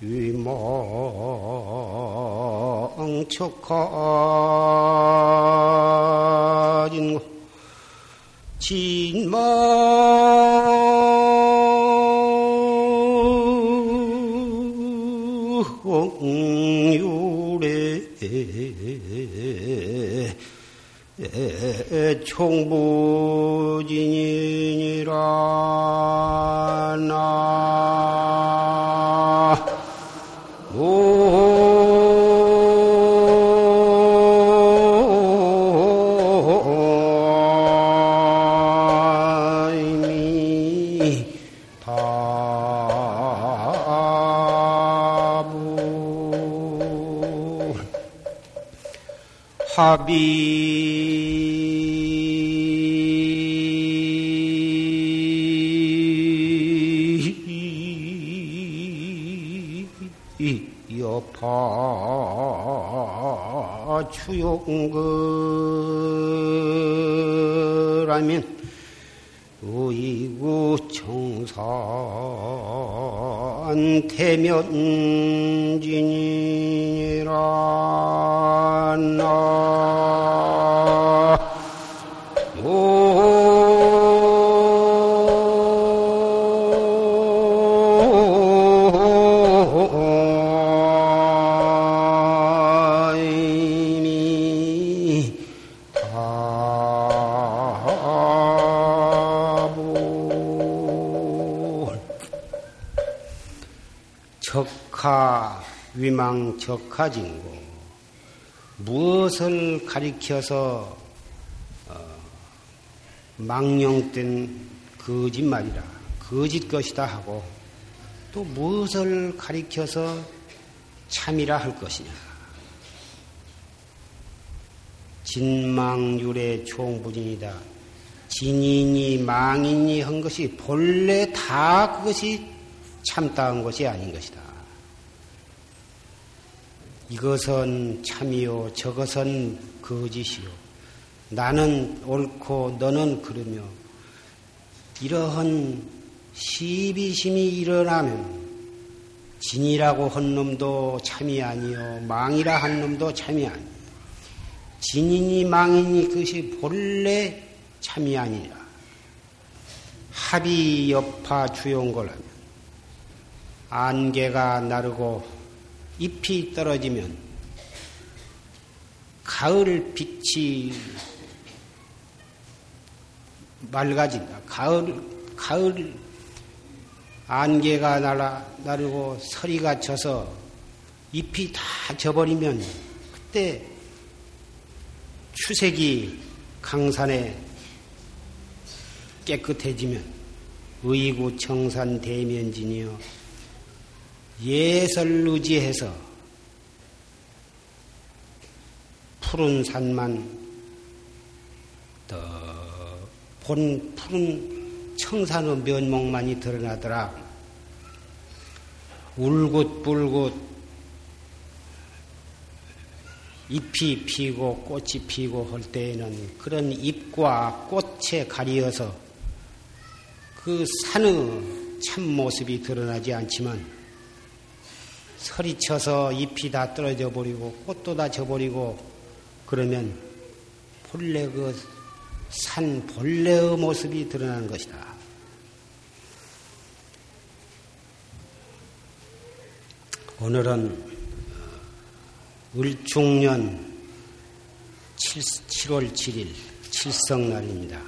위망 척하 총부 적하 위망 적하진고 무엇을 가리켜서 어, 망령된 거짓말이라 거짓 것이다 하고 또 무엇을 가리켜서 참이라 할 것이냐. 진망율의 총부진이다. 진인이 망인이 한 것이 본래 다 그것이 참다한 것이 아닌 것이다. 이것은 참이요, 저것은 거짓이요. 나는 옳고 너는 그러며 이러한 시비심이 일어나면 진이라고 한 놈도 참이 아니요, 망이라 한 놈도 참이 아니요. 진인이 망인이 그것이 본래 참이 아니라 합이 여파 주용거라면 안개가 나르고 잎이 떨어지면 가을 빛이 맑아진다. 가을 가을 안개가 날아 나르고 서리가 져서 잎이 다 져버리면 그때 추색이 강산에 깨끗해지면 의구 청산 대면진이여 예설 의지해서 푸른 산만 더본 푸른 청산의 면목만이 드러나더라. 울긋불긋 잎이 피고 꽃이 피고 할 때에는 그런 잎과 꽃에 가리어서 그 산의 참모습이 드러나지 않지만 서리쳐서 잎이 다 떨어져 버리고 꽃도 다 져버리고 그러면 본래 그 산 본래의 모습이 드러나는 것이다. 오늘은 을중년 7, 월 7일 칠성날입니다.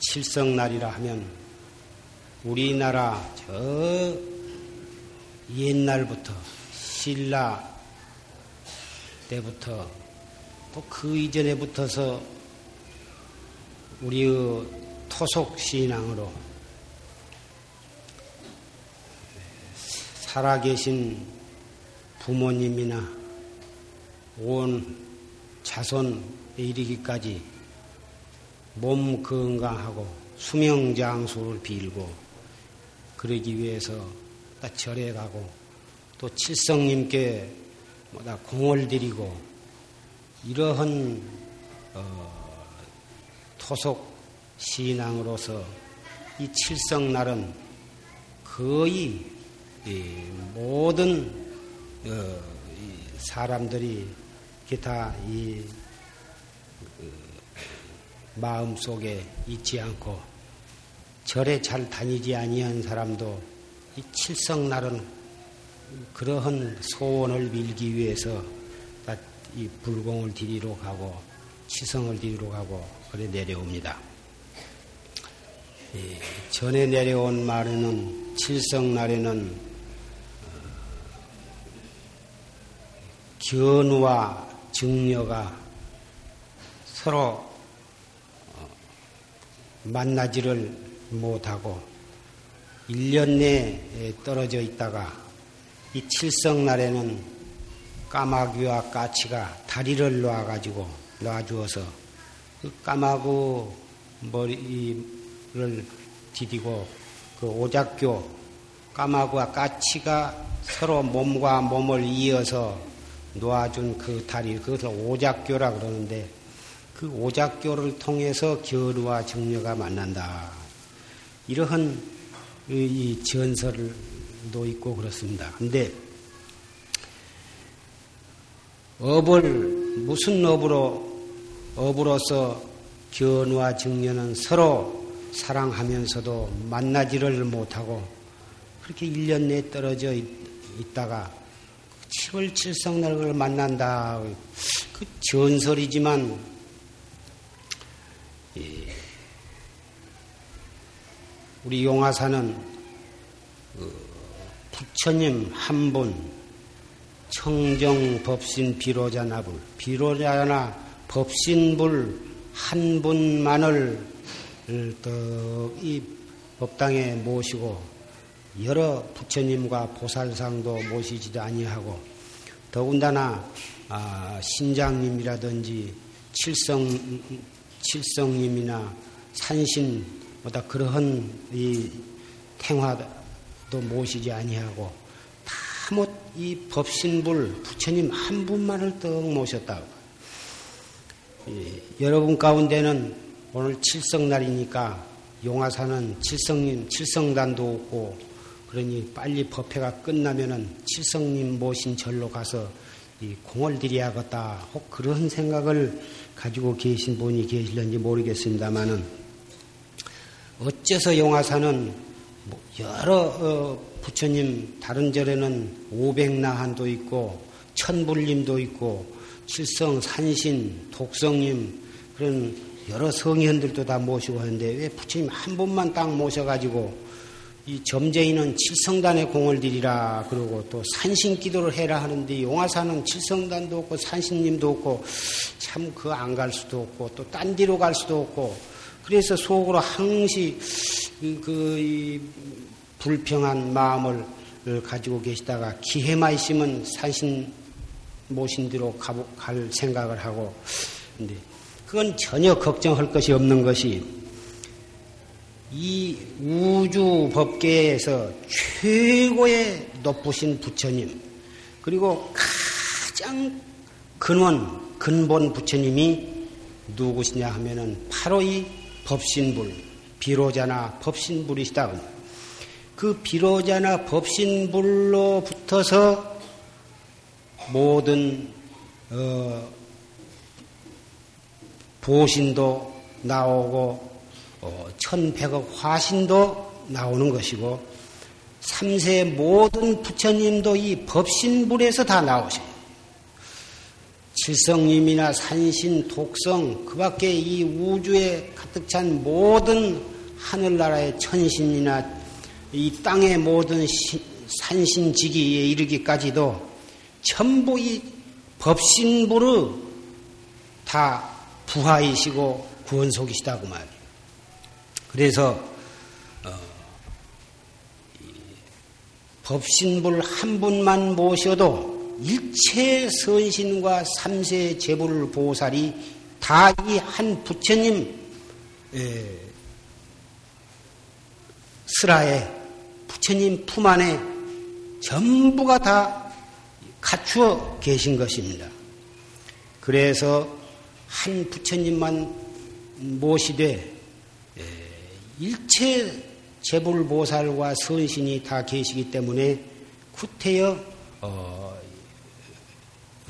칠성날이라 하면 우리나라 저 옛날부터 신라 때부터 또 그 이전에 붙어서 우리의 토속 신앙으로 살아계신 부모님이나 온 자손에 이르기까지 몸 건강하고 수명장수를 빌고 그러기 위해서 절에 가고 또 칠성님께 뭐다 공을 들이고 이러한 어, 토속 신앙으로서 이 칠성날은 거의 모든 어, 사람들이 기타 이 그, 마음 속에 있지 않고 절에 잘 다니지 아니한 사람도 이 칠성날은 그러한 소원을 밀기 위해서 이 불공을 디리러 가고 치성을 디리러 가고 그래 내려옵니다. 전에 내려온 말에는 칠성날에는 어, 견우와 증녀가 서로 어, 만나지를 못하고 1년 내에 떨어져 있다가 이 칠성 날에는 까마귀와 까치가 다리를 놔가지고 놔주어서 그 까마귀 머리를 디디고 그 오작교 까마귀와 까치가 서로 몸과 몸을 이어서 놓아준 그 다리 그것을 오작교라 그러는데 그 오작교를 통해서 겨루와 정녀가 만난다. 이러한 이 전설도 있고 그렇습니다. 근데 업을 무슨 업으로 업으로서 견우와 정녀는 서로 사랑하면서도 만나지를 못하고 그렇게 1년 내에 떨어져 있다가 7월 칠성날을 만난다. 그 전설이지만 우리 용화사는 그 부처님 한 분, 청정 법신 비로자 나불, 비로자나 법신불 한 분만을 이 법당에 모시고 여러 부처님과 보살상도 모시지도 아니하고 더군다나 아, 신장님이라든지 칠성 칠성님이나 산신 뭐다 그러한 이 탱화도 모시지 아니하고 다못이 법신불 부처님 한 분만을 떡 모셨다. 여러분 가운데는 오늘 칠성날이니까 용화사는 칠성님 칠성단도 없고 그러니 빨리 법회가 끝나면은 칠성님 모신 절로 가서 이 공을 들여야겠다. 혹 그런 생각을 가지고 계신 분이 계실런지 모르겠습니다만은 어째서 용화사는 뭐 여러 어, 부처님 다른 절에는 오백나한도 있고 천불님도 있고 칠성 산신 독성님 그런 여러 성현들도 다 모시고 하는데 왜 부처님 한 분만 딱 모셔가지고 이 점쟁이는 칠성단에 공을 들이라 그러고 또 산신 기도를 해라 하는데 용화사는 칠성단도 없고 산신님도 없고 참 그 안 갈 수도 없고 또딴 데로 갈 수도 없고 그래서 속으로 항시 그, 그 불평한 마음을 가지고 계시다가 기회만 있으면 산신 모신 대로 갈 생각을 하고 근데 그건 전혀 걱정할 것이 없는 것이 이 우주 법계에서 최고의 높으신 부처님 그리고 가장 근원 근본 부처님이 누구시냐 하면은 바로 이 법신불, 비로자나 법신불이시다. 그 비로자나 법신불로 붙어서 모든 어, 보신도 나오고 어, 천백억 화신도 나오는 것이고 삼세 모든 부처님도 이 법신불에서 다 나오셔요. 칠성님이나 산신, 독성, 그 밖에 이 우주에 가득 찬 모든 하늘나라의 천신이나 이 땅의 모든 산신지기에 이르기까지도 전부 이 법신부로 다 부하이시고 구원속이시다고 말이에요. 그래서 어, 법신불 한 분만 모셔도 일체 선신과 삼세 제불 보살이 다 이 한 부처님 슬하에 부처님 품 안에 전부가 다 갖추어 계신 것입니다. 그래서 한 부처님만 모시되 일체 재불보살과 선신이 다 계시기 때문에 구태여 어,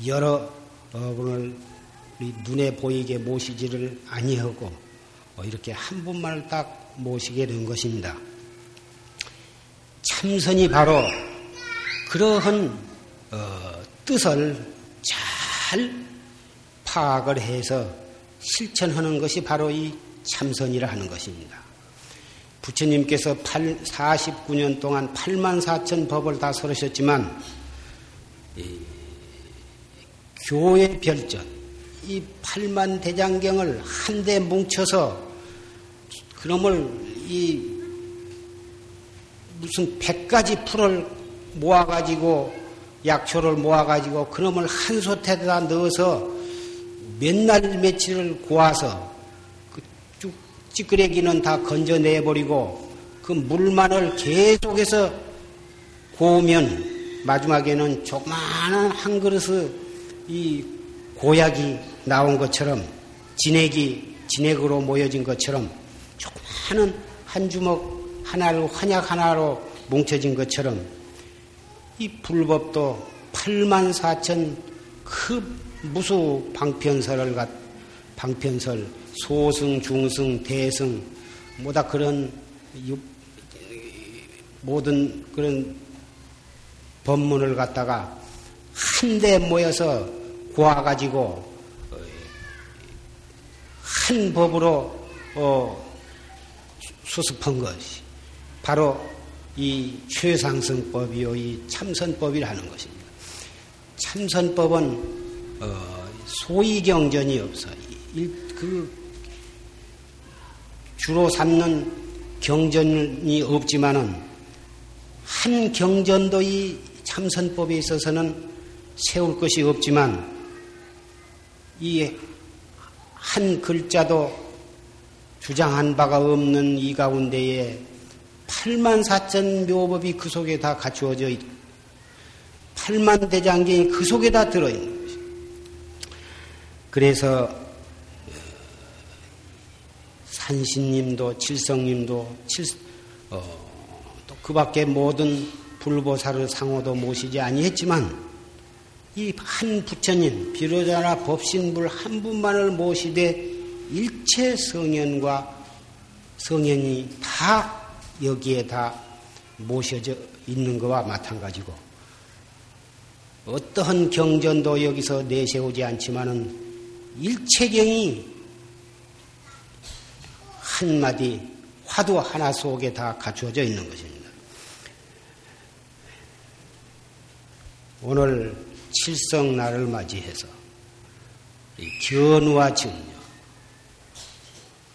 여러 분을 눈에 보이게 모시지를 아니하고 어, 이렇게 한 분만을 딱 모시게 된 것입니다. 참선이 바로 그러한 어, 뜻을 잘 파악을 해서 실천하는 것이 바로 이 참선이라 하는 것입니다. 부처님께서 8, 49년 동안 8만 4천 법을 다 설으셨지만 교회 별전. 이 8만 대장경을 한데 뭉쳐서 그놈을 이 무슨 100가지 풀을 모아가지고 약초를 모아가지고 그놈을 한 솥에다 넣어서 몇 날 며칠을 고아서 그 찌끄레기는 다 건져내버리고 그 물만을 계속해서 고우면 마지막에는 조그마한 한 그릇의 이 고약이 나온 것처럼 진액이 진액으로 모여진 것처럼 조그마한 한 주먹 하나로 환약 하나로 뭉쳐진 것처럼 이 불법도 8만 4천 그 무수 방편설을 갖 방편설 소승 중승 대승 뭐다 그런 모든 그런 법문을 갖다가 한데 모여서 고아가지고 한 법으로 어, 수습한 것이 바로 이 최상승법이요, 이 참선법이라는 것입니다. 참선법은 어, 소위 경전이 없어. 그 주로 삼는 경전이 없지만은 한 경전도 이 참선법에 있어서는 세울 것이 없지만 이 한 글자도 주장한 바가 없는 이 가운데에 8만 4천 묘법이 그 속에 다 갖추어져 있고 8만 대장경이 그 속에 다 들어있는 것입니다. 그래서 산신님도 칠성님도 칠, 어, 또그 밖에 모든 불보살을 상호도 모시지 아니했지만 이 한 부처님 비로자나 법신불 한 분만을 모시되 일체 성현과 성현이 다 여기에 다 모셔져 있는 것과 마찬가지고 어떠한 경전도 여기서 내세우지 않지만은 일체경이 한마디 화두 하나 속에 다 갖추어져 있는 것입니다. 오늘 칠성날을 맞이해서 견우와 증녀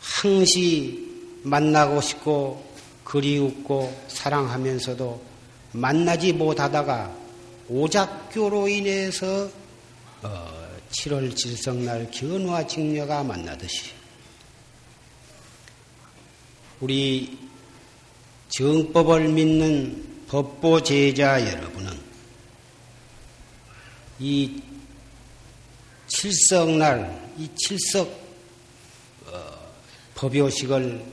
항시 만나고 싶고 그리웠고 사랑하면서도 만나지 못하다가 오작교로 인해서 어, 7월 질성날 견우와 직녀가 만나듯이 우리 정법을 믿는 법보 제자 여러분은 이 칠석날, 이 칠석 어, 법요식을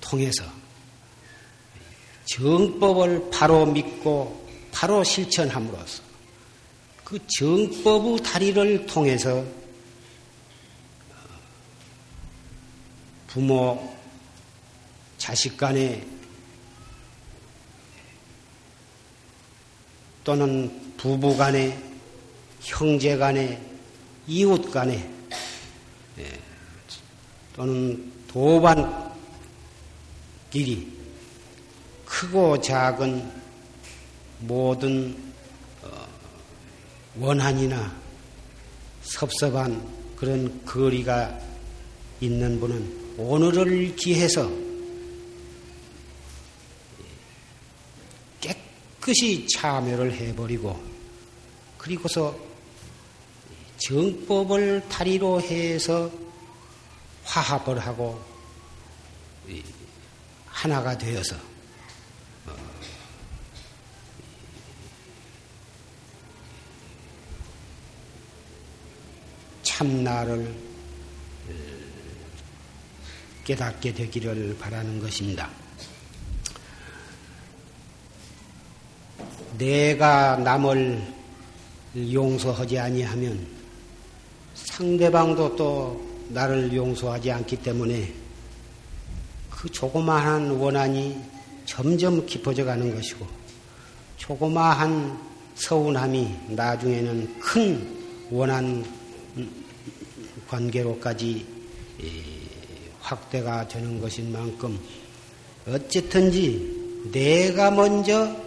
통해서 정법을 바로 믿고 바로 실천함으로써 그 정법의 다리를 통해서 부모, 자식 간에 또는 부부 간에 형제 간에 이웃 간에 예, 또는 도반 길이 크고 작은 모든 어, 원한이나 섭섭한 그런 거리가 있는 분은 오늘을 기해서 그 깨끗이 참여를 해버리고 그리고서 정법을 다리로 해서 화합을 하고 하나가 되어서 어, 참나를 어, 깨닫게 되기를 바라는 것입니다. 내가 남을 용서하지 아니하면 상대방도 또 나를 용서하지 않기 때문에 그 조그마한 원한이 점점 깊어져 가는 것이고 조그마한 서운함이 나중에는 큰 원한 관계로까지 확대가 되는 것인 만큼 어쨌든지 내가 먼저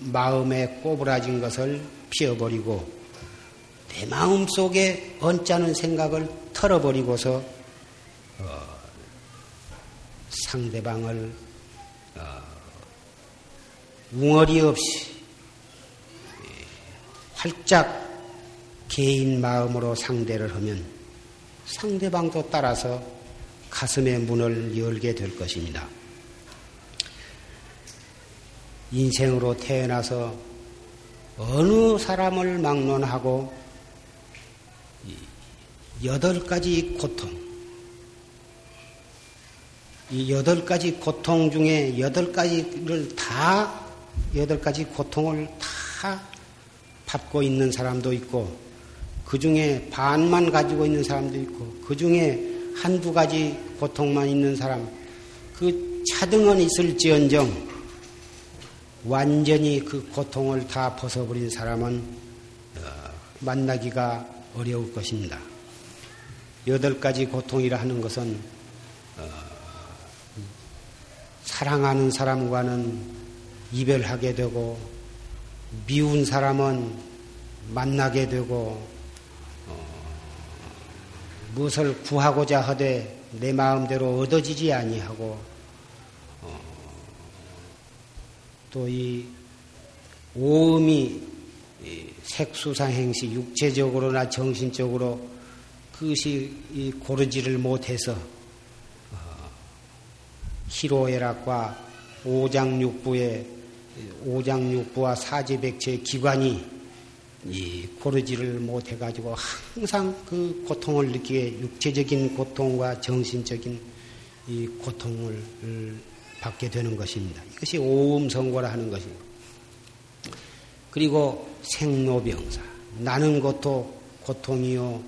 마음에 꼬부라진 것을 피워버리고 내 마음 속에 언짢은 생각을 털어버리고서 어, 상대방을 어, 웅어리 없이 활짝 개인 마음으로 상대를 하면 상대방도 따라서 가슴의 문을 열게 될 것입니다. 인생으로 태어나서 어느 사람을 막론하고 여덟 가지 고통, 이 여덟 가지 고통 중에 여덟 가지를 다, 여덟 가지 고통을 다 받고 있는 사람도 있고, 그 중에 반만 가지고 있는 사람도 있고, 그 중에 한두 가지 고통만 있는 사람, 그 차등은 있을지언정, 완전히 그 고통을 다 벗어버린 사람은 어, 만나기가 어려울 것입니다. 여덟 가지 고통이라 하는 것은 어, 사랑하는 사람과는 이별하게 되고 미운 사람은 만나게 되고 어, 무엇을 구하고자 하되 내 마음대로 얻어지지 아니하고 또 이 오음이 색수상행시 육체적으로나 정신적으로 그것이 고르지를 못해서 어, 희로애락과 오장육부의 오장육부와 사지백체의 기관이 이 고르지를 못해가지고 항상 그 고통을 느끼게 육체적인 고통과 정신적인 이 고통을 받게 되는 것입니다. 이것이 오음성고라 하는 것입니다. 그리고 생로병사. 나는 것도 고통이요.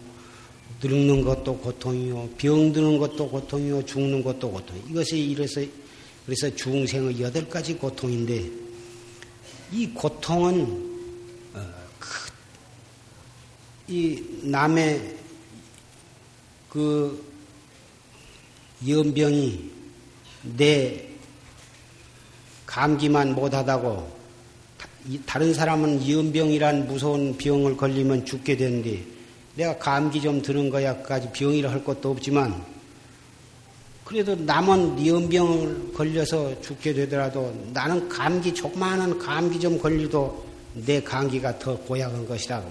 늙는 것도 고통이요. 병드는 것도 고통이요. 죽는 것도 고통. 이것이 이래서, 그래서 중생의 여덟 가지 고통인데, 이 고통은, 어, 그, 이 남의 그 연병이 내 감기만 못하다고 다른 사람은 이은병이란 무서운 병을 걸리면 죽게 되는데 내가 감기 좀 드는 거야까지 병이라 할 것도 없지만 그래도 남은 이은병을 걸려서 죽게 되더라도 나는 감기 조그마한 감기 좀 걸리도 내 감기가 더 고약한 것이다.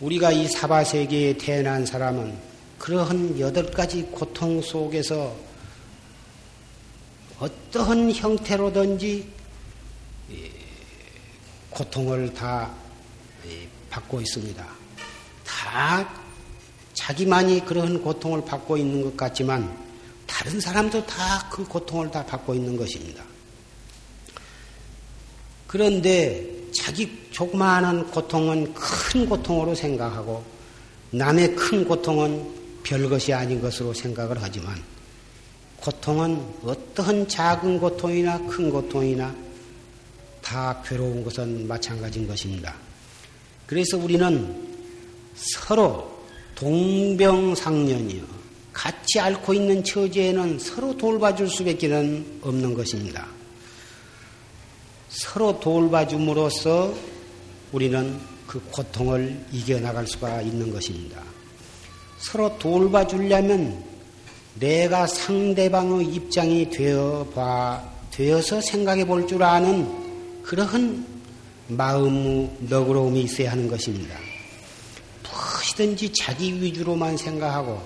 우리가 이 사바 세계에 태어난 사람은 그러한 여덟 가지 고통 속에서 어떠한 형태로든지 고통을 다 받고 있습니다. 다 자기만이 그런 고통을 받고 있는 것 같지만 다른 사람도 다 그 고통을 다 받고 있는 것입니다. 그런데 자기 조그마한 고통은 큰 고통으로 생각하고 남의 큰 고통은 별것이 아닌 것으로 생각을 하지만 고통은 어떠한 작은 고통이나 큰 고통이나 다 괴로운 것은 마찬가지인 것입니다. 그래서 우리는 서로 동병상련이요. 같이 앓고 있는 처지에는 서로 돌봐줄 수밖에 없는 것입니다. 서로 돌봐줌으로써 우리는 그 고통을 이겨나갈 수가 있는 것입니다. 서로 돌봐주려면 내가 상대방의 입장이 되어 봐, 되어서 생각해 볼 줄 아는 그러한 마음의 너그러움이 있어야 하는 것입니다. 무엇이든지 자기 위주로만 생각하고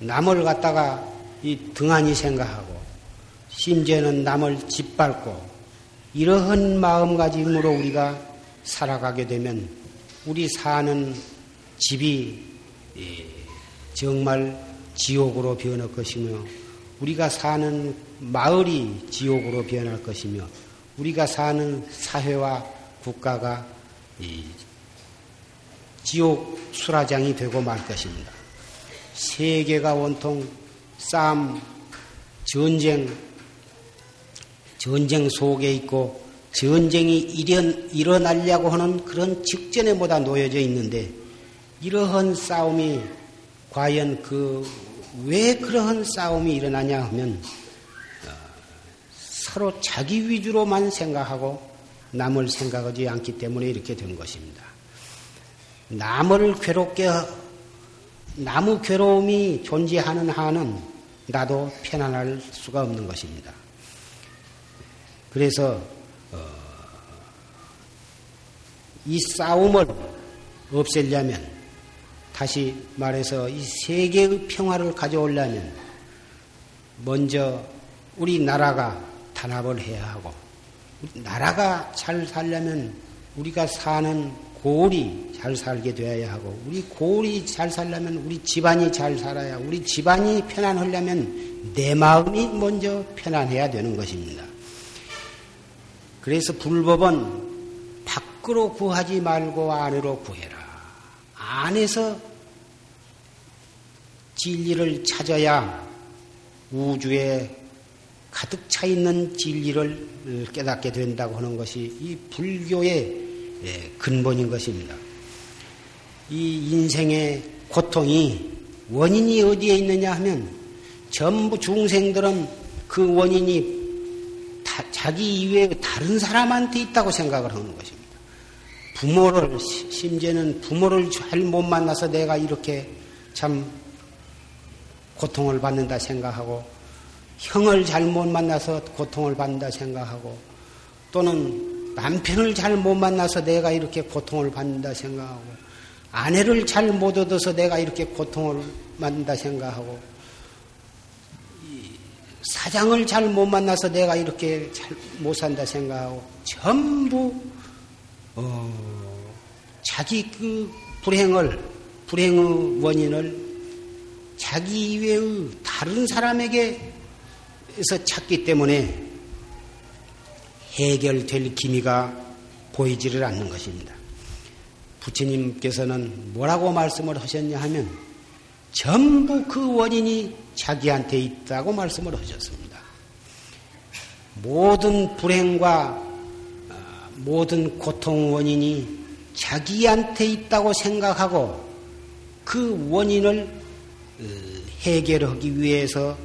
남을 갖다가 이 등한히 생각하고 심지어는 남을 짓밟고 이러한 마음가짐으로 우리가 살아가게 되면 우리 사는 집이 예, 정말 지옥으로 변할 것이며 우리가 사는 마을이 지옥으로 변할 것이며 우리가 사는 사회와 국가가 지옥 수라장이 되고 말 것입니다. 세계가 온통 싸움, 전쟁, 전쟁 속에 있고 전쟁이 일현, 일어나려고 하는 그런 직전에 보다 놓여져 있는데 이러한 싸움이 과연 그 왜 그러한 싸움이 일어나냐 하면 어, 서로 자기 위주로만 생각하고 남을 생각하지 않기 때문에 이렇게 된 것입니다. 남을 괴롭게 나무 괴로움이 존재하는 한은 나도 편안할 수가 없는 것입니다. 그래서 어, 이 싸움을 없애려면 다시 말해서 이 세계의 평화를 가져오려면 먼저 우리 나라가 단합을 해야 하고 나라가 잘 살려면 우리가 사는 고을이 잘 살게 되어야 하고 우리 고을이 잘 살려면 우리 집안이 잘 살아야 우리 집안이 편안하려면 내 마음이 먼저 편안해야 되는 것입니다. 그래서 불법은 밖으로 구하지 말고 안으로 구해라. 안에서 진리를 찾아야 우주에 가득 차 있는 진리를 깨닫게 된다고 하는 것이 이 불교의 예, 근본인 것입니다. 이 인생의 고통이 원인이 어디에 있느냐 하면 전부 중생들은 그 원인이 자기 이외에 다른 사람한테 있다고 생각을 하는 것입니다. 부모를, 심지어는 부모를 잘 못 만나서 내가 이렇게 참 고통을 받는다 생각하고, 형을 잘 못 만나서 고통을 받는다 생각하고, 또는 남편을 잘 못 만나서 내가 이렇게 고통을 받는다 생각하고, 아내를 잘 못 얻어서 내가 이렇게 고통을 받는다 생각하고, 사장을 잘 못 만나서 내가 이렇게 잘 못 산다 생각하고 전부 어, 자기 그 불행을 불행의 원인을 자기 이외의 다른 사람에게서 찾기 때문에 해결될 기미가 보이지를 않는 것입니다. 부처님께서는 뭐라고 말씀을 하셨냐 하면 전부 그 원인이 자기한테 있다고 말씀을 하셨습니다. 모든 불행과 아, 모든 고통 원인이 자기한테 있다고 생각하고 그 원인을 어, 해결하기 위해서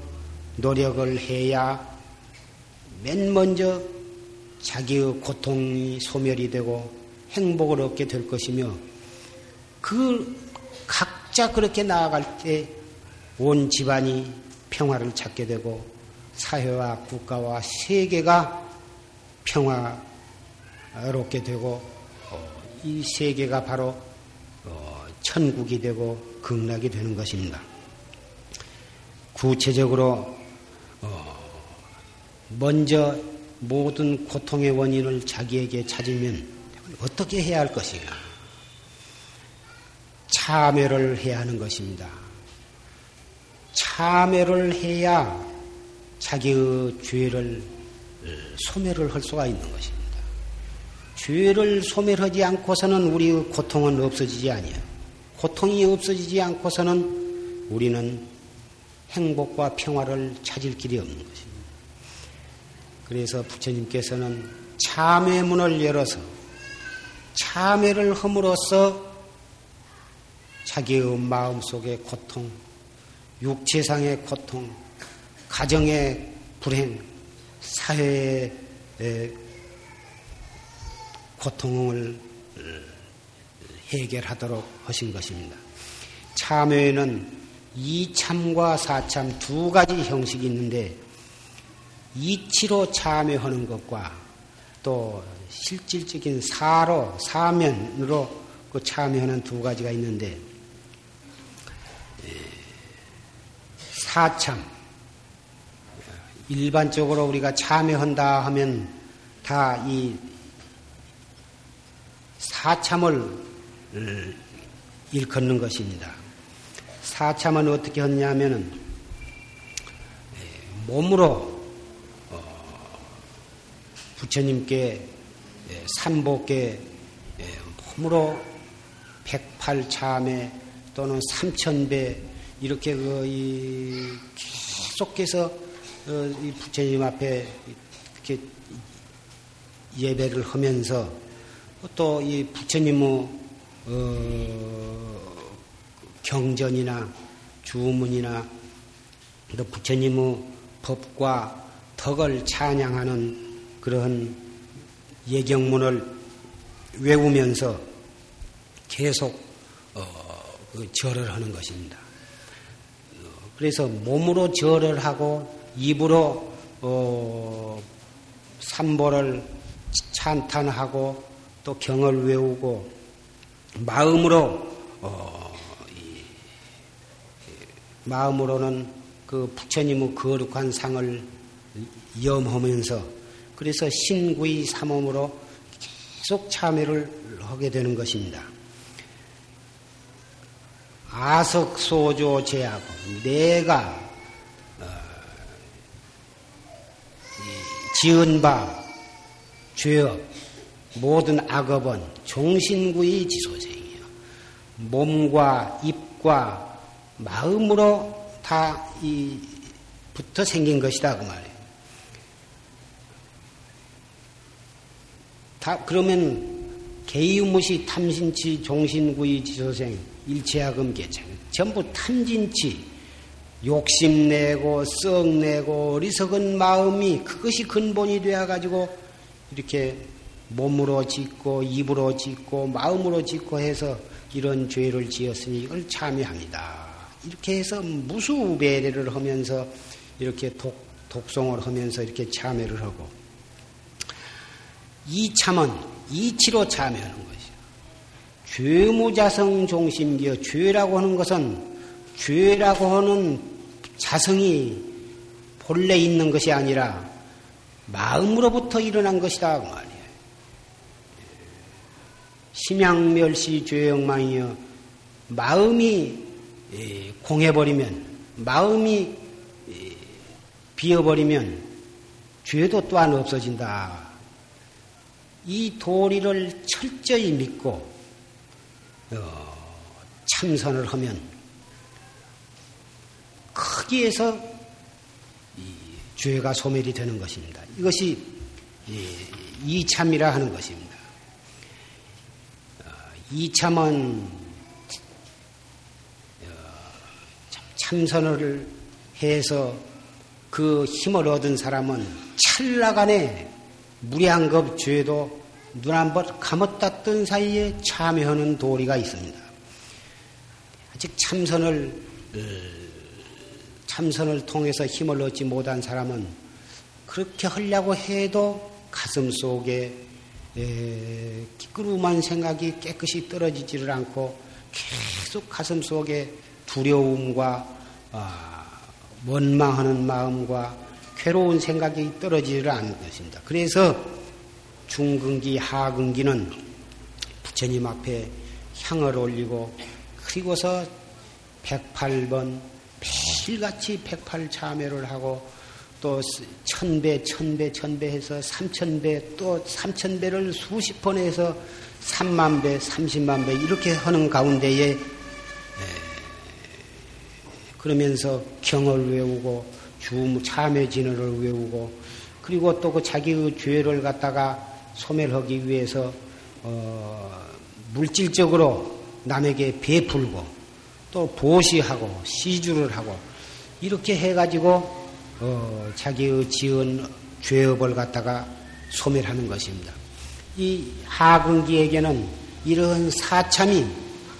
노력을 해야 맨 먼저 자기의 고통이 소멸이 되고 행복을 얻게 될 것이며 그 각자 그렇게 나아갈 때 온 집안이 평화를 찾게 되고 사회와 국가와 세계가 평화 롭게 되고 어, 이 세계가 바로 어, 천국이 되고 극락이 되는 것입니다. 구체적으로 어, 먼저 모든 고통의 원인을 자기에게 찾으면 어떻게 해야 할 것인가? 참여를 해야 하는 것입니다. 참회를 해야 자기의 죄를 소멸을 할 수가 있는 것입니다. 죄를 소멸하지 않고서는 우리의 고통은 없어지지 아니에요. 고통이 없어지지 않고서는 우리는 행복과 평화를 찾을 길이 없는 것입니다. 그래서 부처님께서는 참회 문을 열어서 참회를 함으로써 자기의 마음속의 고통, 육체상의 고통, 가정의 불행, 사회의 고통을 해결하도록 하신 것입니다. 참회에는 이참과 사참 두 가지 형식이 있는데 이치로 참회하는 것과 또 실질적인 사로 사면으로 그 참회하는 두 가지가 있는데 사참. 일반적으로 우리가 참여한다 하면 다 이 사참을 일컫는 것입니다. 사참은 어떻게 했냐면은 몸으로 어, 부처님께 삼복에 몸으로 108참에 또는 3000배 이렇게 그 계속해서 어, 이 부처님 앞에 이렇게 예배를 하면서 또 이 부처님의 어, 경전이나 주문이나 또 부처님의 법과 덕을 찬양하는 그런 예경문을 외우면서 계속 어, 그 절을 하는 것입니다. 어, 그래서 몸으로 절을 하고 입으로 어, 삼보를 찬탄하고 또 경을 외우고 마음으로 어, 이, 마음으로는 그 부처님의 거룩한 상을 염하면서 그래서 신구의 삼엄으로 계속 참여를 하게 되는 것입니다. 아석 소조 제하고 내가 어, 지은 바 죄업 모든 악업은 종신구의 지소생이요 몸과 입과 마음으로 다이 붙어 생긴 것이다 그 말이에요. 다 그러면 개유무시 탐신치 종신구의 지소생 일체학음 개체 전부 탐진치 욕심내고 썩내고 어리석은 마음이 그것이 근본이 되어 가지고 이렇게 몸으로 짓고 입으로 짓고 마음으로 짓고 해서 이런 죄를 지었으니 이걸 참여합니다. 이렇게 해서 무수배례를 하면서 이렇게 독, 독송을 하면서 이렇게 참여를 하고 이 참은 이치로 참여하는 것이요. 죄무자성 종심기여 죄라고 하는 것은 죄라고 하는 자성이 본래 있는 것이 아니라 마음으로부터 일어난 것이다 그 말이에요. 심양멸시 죄영망이여 마음이 예, 공해버리면 마음이 예, 비어버리면 죄도 또한 없어진다. 이 도리를 철저히 믿고 어, 참선을 하면 크기에서 죄가 소멸이 되는 것입니다. 이것이 이참이라 하는 것입니다. 어, 이참은 참선을 해서 그 힘을 얻은 사람은 찰나간에 무량겁 죄도 눈 한 번 감았다 뜬 사이에 참여하는 도리가 있습니다. 아직 참선을 어, 참선을 통해서 힘을 얻지 못한 사람은 그렇게 하려고 해도 가슴 속에 끼끄름한 생각이 깨끗이 떨어지지를 않고 계속 가슴 속에 두려움과 아, 원망하는 마음과 괴로운 생각이 떨어지지를 않는 것입니다. 그래서 중근기, 하근기는 부처님 앞에 향을 올리고 그리고서 108번 매일같이 108 참여를 하고 또 천배, 천배, 천배 해서 삼천배, 또 삼천배를 수십 번 해서 삼만배, 삼십만배 이렇게 하는 가운데에 그러면서 경을 외우고 주 참회 진언을 외우고 그리고 또 그 자기의 죄를 갖다가 소멸하기 위해서 어, 물질적으로 남에게 베풀고 또 보시하고 시주를 하고 이렇게 해가지고 어, 자기의 지은 죄업을 갖다가 소멸하는 것입니다. 이 하근기에게는 이런 사참이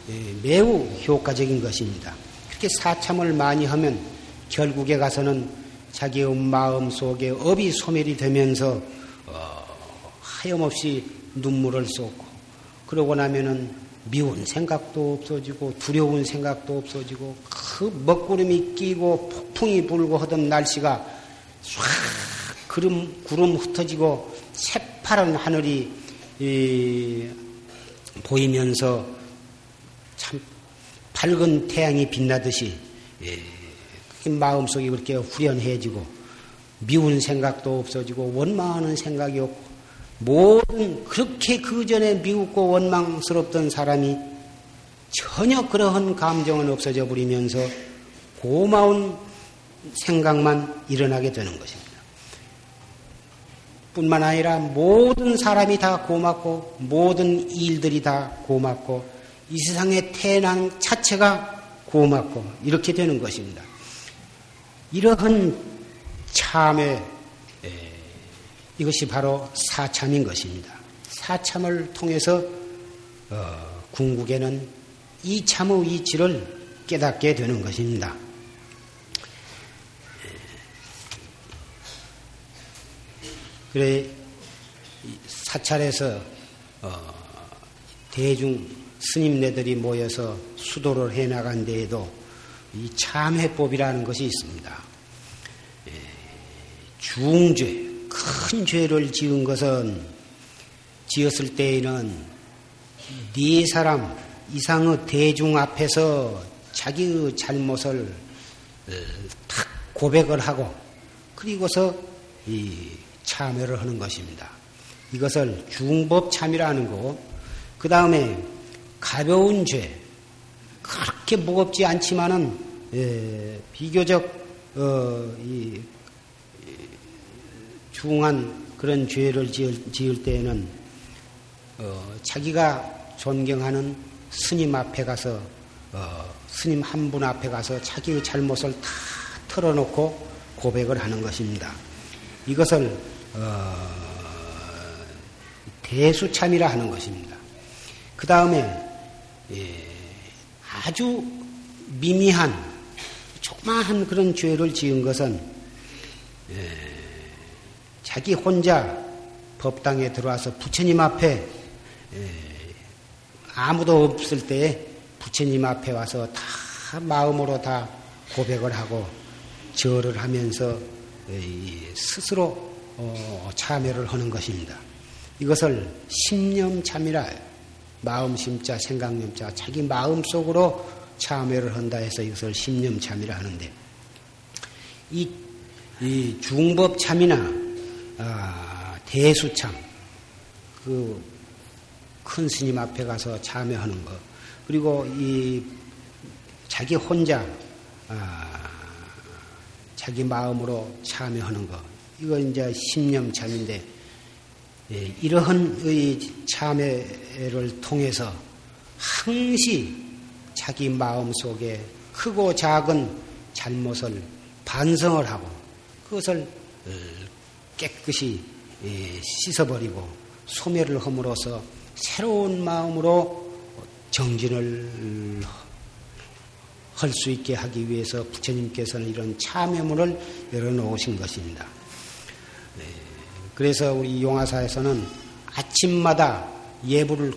예, 매우 효과적인 것입니다. 그렇게 사참을 많이 하면 결국에 가서는 자기의 마음 속에 업이 소멸이 되면서 어, 하염없이 눈물을 쏟고 그러고 나면은 미운 생각도 없어지고 두려운 생각도 없어지고 그 먹구름이 끼고 폭풍이 불고 하던 날씨가 싹 구름 구름 흩어지고 새파란 하늘이 보이면서 참 밝은 태양이 빛나듯이 예, 마음속이 그렇게 후련해지고 미운 생각도 없어지고 원망하는 생각이 없고 모든 그렇게 그 전에 미웃고 원망스럽던 사람이 전혀 그러한 감정은 없어져 버리면서 고마운 생각만 일어나게 되는 것입니다. 뿐만 아니라 모든 사람이 다 고맙고 모든 일들이 다 고맙고 이 세상의 태어난 자체가 고맙고 이렇게 되는 것입니다. 이러한 참회 이것이 바로 사참인 것입니다. 사참을 통해서 어, 궁극에는 이 참의 이치를 깨닫게 되는 것입니다. 그래 사찰에서 어, 대중 스님네들이 모여서 수도를 해 나간 데에도 이 참회법이라는 것이 있습니다. 예, 중죄, 큰 죄를 지은 것은 지었을 때에는 네 사람 이상의 대중 앞에서 자기의 잘못을 어, 탁 고백을 하고 그리고서 이 참여를 하는 것입니다. 이것을 중법 참이라는 거고 그 다음에 가벼운 죄 그렇게 무겁지 않지만은 예, 비교적 어, 이, 중한 그런 죄를 지을, 지을 때에는 어, 자기가 존경하는 스님 앞에 가서 어, 스님 한 분 앞에 가서 자기의 잘못을 다 털어놓고 고백을 하는 것입니다. 이것을 어, 대수참이라 하는 것입니다. 그 다음에 예, 아주 미미한 조그마한 그런 죄를 지은 것은 예, 자기 혼자 법당에 들어와서 부처님 앞에 아무도 없을 때에 부처님 앞에 와서 다 마음으로 다 고백을 하고 절을 하면서 스스로 어, 참여를 하는 것입니다. 이것을 심념참이라 마음 심자 생각념자 자기 마음 속으로 참여를 한다 해서 이것을 심념참이라 하는데 이, 이 중법참이나 아, 대수참, 그, 큰 스님 앞에 가서 참여하는 것, 그리고 이, 자기 혼자, 아, 자기 마음으로 참여하는 것, 이거 이제 신념참인데, 예, 이러한 의 참여를 통해서 항시 자기 마음 속에 크고 작은 잘못을 반성을 하고 그것을 깨끗이 예, 씻어버리고 소멸을 함으로써 새로운 마음으로 정진을 할 수 있게 하기 위해서 부처님께서는 이런 참여문을 열어놓으신 것입니다. 네, 그래서 우리 용화사에서는 아침마다 예불을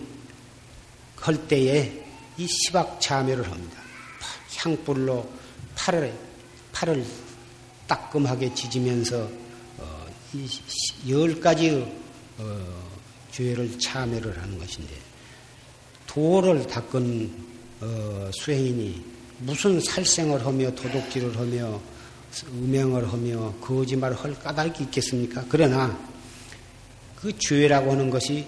할 때에 이 시박 참여를 합니다. 향불로 팔을, 팔을 따끔하게 지지면서 열 가지 어, 죄를 참여를 하는 것인데 도를 닦은 어, 수행인이 무슨 살생을 하며 도둑질을 하며 음행을 하며 거짓말을 할 까닭이 있겠습니까? 그러나 그 죄라고 하는 것이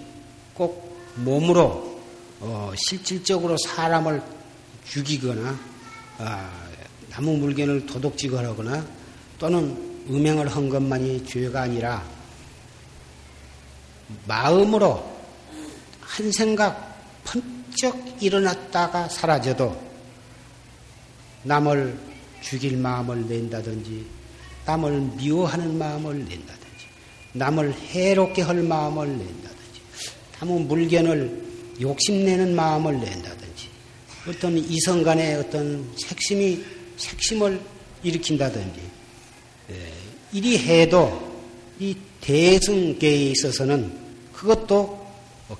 꼭 몸으로 어, 실질적으로 사람을 죽이거나 아, 나무 물건을 도둑질하거나 또는 음행을 한 것만이 죄가 아니라 마음으로 한 생각 번쩍 일어났다가 사라져도 남을 죽일 마음을 낸다든지 남을 미워하는 마음을 낸다든지 남을 해롭게 할 마음을 낸다든지 나무 물견을 욕심내는 마음을 낸다든지 어떤 이성 간의 어떤 색심이 색심을 일으킨다든지 예, 이리 해도 이 대승계에 있어서는 그것도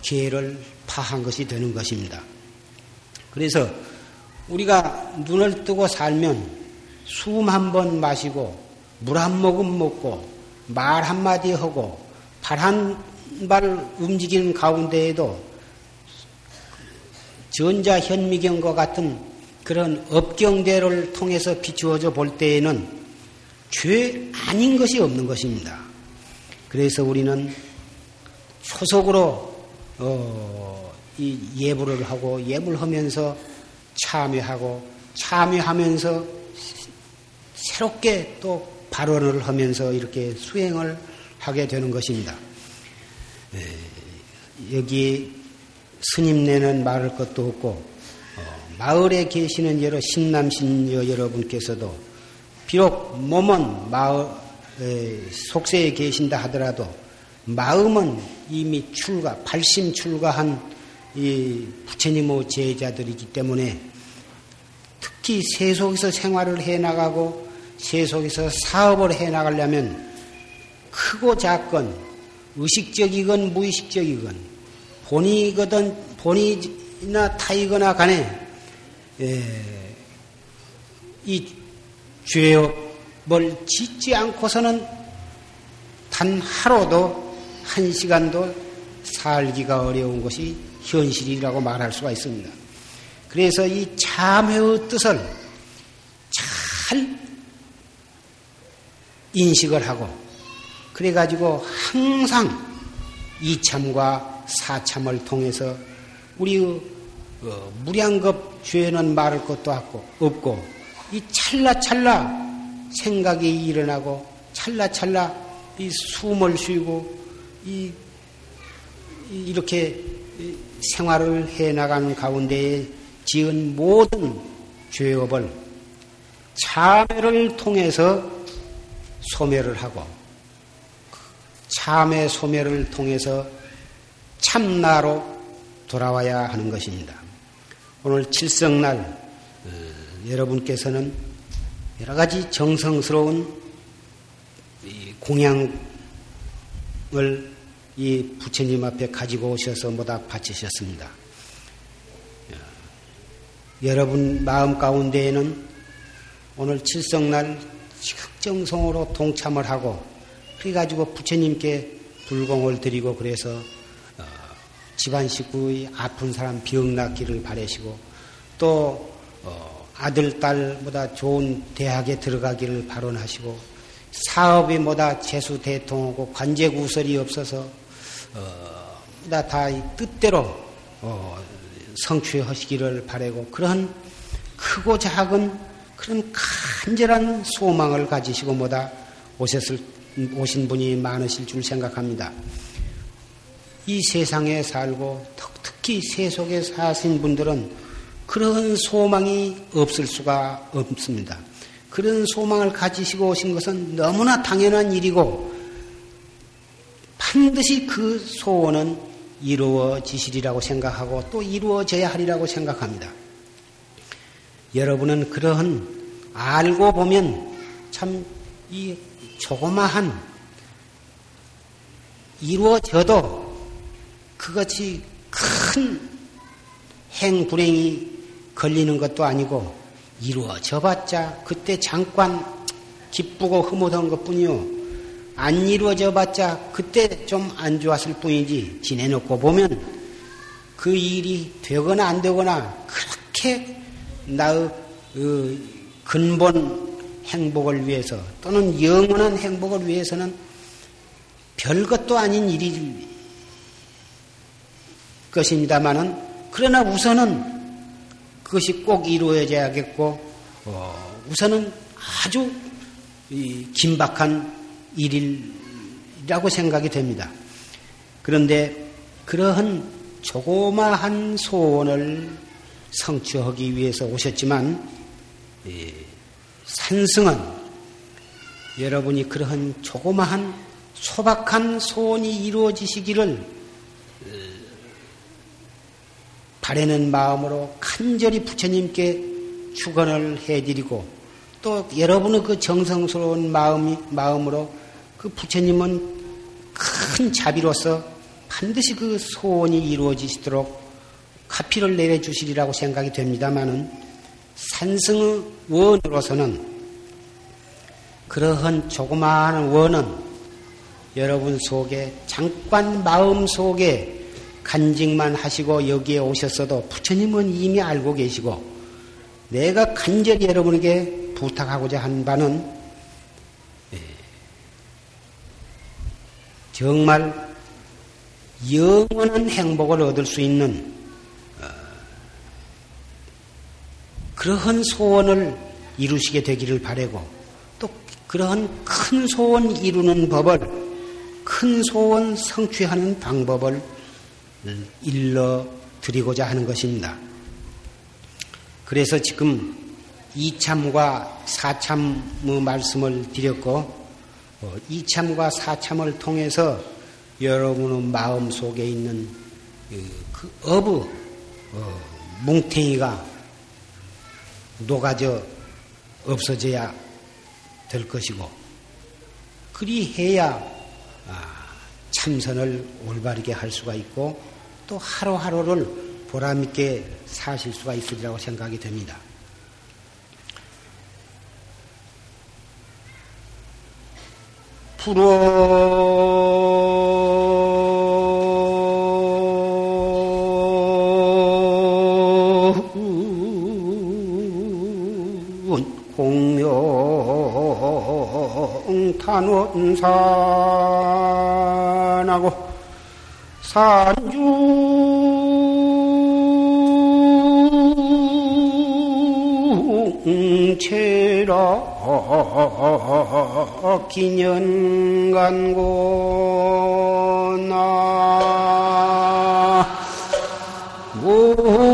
기회를 파한 것이 되는 것입니다. 그래서 우리가 눈을 뜨고 살면 숨 한 번 마시고 물 한 모금 먹고 말 한마디 하고 발 한 발 움직이는 가운데에도 전자 현미경과 같은 그런 업경대를 통해서 비추어져 볼 때에는 죄 아닌 것이 없는 것입니다. 그래서 우리는 초속으로 어, 이 예불을 하고 예불하면서 참여하고 참여하면서 새롭게 또 발언을 하면서 이렇게 수행을 하게 되는 것입니다. 여기 스님네는 말할 것도 없고 어, 마을에 계시는 여러 신남신녀 여러분께서도 비록 몸은 마을 속세에 계신다 하더라도 마음은 이미 출가 발심 출가한 이 부처님의 제자들이기 때문에 특히 세속에서 생활을 해 나가고 세속에서 사업을 해 나가려면 크고 작건 의식적이건 무의식적이건 본이거든 본이나 타이거나 간에 예, 이 죄업을 짓지 않고서는 단 하루도 한 시간도 살기가 어려운 것이 현실이라고 말할 수가 있습니다. 그래서 이 참회의 뜻을 잘 인식을 하고 그래가지고 항상 이참과 사참을 통해서 우리의 어, 무량급 죄는 말할 것도 없고 이 찰나찰나 생각이 일어나고 찰나찰나 이 숨을 쉬고 이 이렇게 생활을 해 나가는 가운데에 지은 모든 죄업을 참회를 통해서 소멸을 하고 참회 소멸을 통해서 참나로 돌아와야 하는 것입니다. 오늘 칠성날 어, 여러분께서는 여러 가지 정성스러운 공양을 이 부처님 앞에 가지고 오셔서 모다 바치셨습니다. 어, 여러분 마음 가운데에는 오늘 칠성날 적정성으로 동참을 하고 그래가지고 부처님께 불공을 드리고 그래서 어, 집안 식구의 아픈 사람 병 낫기를 바라시고 또 어, 아들 딸보다 좋은 대학에 들어가기를 발언하시고 사업이 뭐다 재수 대통하고 관제 구설이 없어서 어, 다 뜻대로 어, 성취하시기를 바라고 그런 크고 작은 그런 간절한 소망을 가지시고 뭐다 오셨을, 오신 분이 많으실 줄 생각합니다. 이 세상에 살고 특히 세속에 사신 분들은 그런 소망이 없을 수가 없습니다. 그런 소망을 가지시고 오신 것은 너무나 당연한 일이고 반드시 그 소원은 이루어지시리라고 생각하고 또 이루어져야 하리라고 생각합니다. 여러분은 그러한 알고 보면 참 이 조그마한 이루어져도 그것이 큰 행불행이 걸리는 것도 아니고 이루어져 봤자 그때 잠깐 기쁘고 흐뭇한 것 뿐이요. 안 이루어져 봤자 그때 좀 안 좋았을 뿐이지 지내놓고 보면 그 일이 되거나 안 되거나 그렇게 나의 그 근본 행복을 위해서 또는 영원한 행복을 위해서는 별것도 아닌 일일 것입니다만은 그러나 우선은 그것이 꼭 이루어져야겠고 어, 우선은 아주 긴박한 일이라고 생각이 됩니다. 그런데 그러한 조그마한 소원을 성취하기 위해서 오셨지만 산승은 여러분이 그러한 조그마한 소박한 소원이 이루어지시기를 바라는 마음으로 간절히 부처님께 축원을 해드리고 또 여러분의 그 정성스러운 마음이, 마음으로 그 부처님은 큰 자비로서 반드시 그 소원이 이루어지시도록 카피를 내려주시리라고 생각이 됩니다만은 산승의 원으로서는 그러한 조그마한 원은 여러분 속에 잠깐 마음 속에 간직만 하시고 여기에 오셨어도 부처님은 이미 알고 계시고 내가 간절히 여러분에게 부탁하고자 한 바는 예, 정말 영원한 행복을 얻을 수 있는 어, 그러한 소원을 이루시게 되기를 바라고 또 그러한 큰 소원 이루는 법을 큰 소원 성취하는 방법을 일러 드리고자 하는 것입니다. 그래서 지금 이참과 사참의 말씀을 드렸고 어, 이참과 사참을 통해서 여러분의 마음 속에 있는 그 어부 어, 뭉탱이가 녹아져 없어져야 될 것이고 그리 해야 아, 참선을 올바르게 할 수가 있고 또 하루하루를 보람있게 사실 수가 있으리라고 생각이 됩니다. 불어 공명 탄원산 하고 산주. 체라. 기년간고나. 일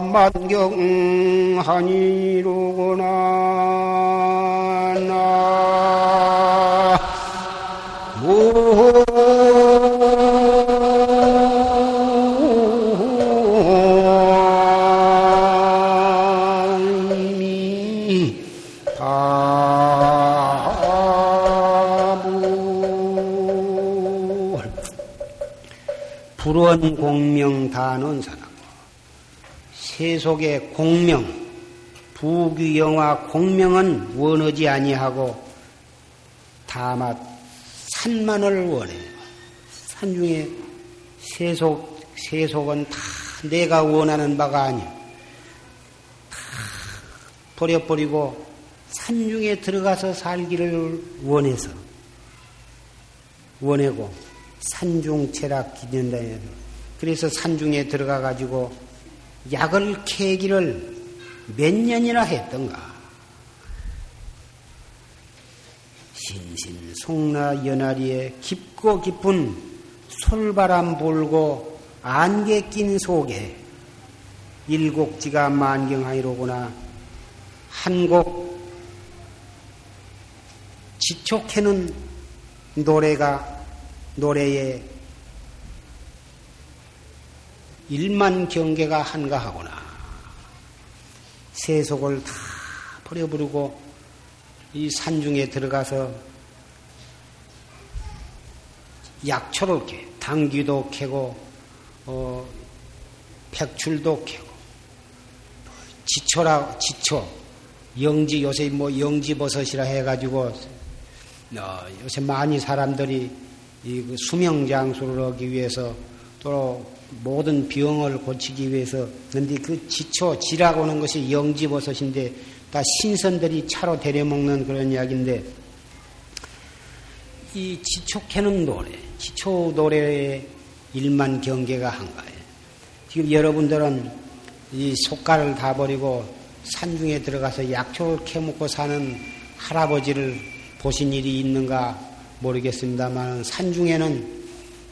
만경하니로구나. 나 불원 공명 다는 사람. 세속의 공명, 부귀영화 공명은 원하지 아니하고 다만 산만을 원해요. 산 중에 세속, 세속은 다 내가 원하는 바가 아니야. 다 버려버리고 산 중에 들어가서 살기를 원해서 원하고 산중체락 기념다. 그래서 산중에 들어가 가지고 약을 캐기를 몇 년이나 했던가. 신신 송나 연하리에 깊고 깊은 솔바람 불고 안개 낀 속에 일곡지가 만경하이로구나 한곡 지촉해는 노래가 노래에 일만 경계가 한가하구나. 세속을 다 버려버리고 이 산중에 들어가서 약초를 캐, 당귀도 캐고, 어, 백출도 캐고, 지초라, 지초, 영지, 요새 뭐 영지 버섯이라 해가지고, 어, 요새 많이 사람들이 이그 수명 장수를 하기 위해서 또 모든 병을 고치기 위해서 근데 그 지초 지라고 하는 것이 영지버섯인데 다 신선들이 차로 데려 먹는 그런 이야기인데 이 지초 캐는 노래 지초 노래에 일만 경계가 한가해 지금 여러분들은 이 속가를 다 버리고 산중에 들어가서 약초를 캐먹고 사는 할아버지를 보신 일이 있는가 모르겠습니다만 산중에는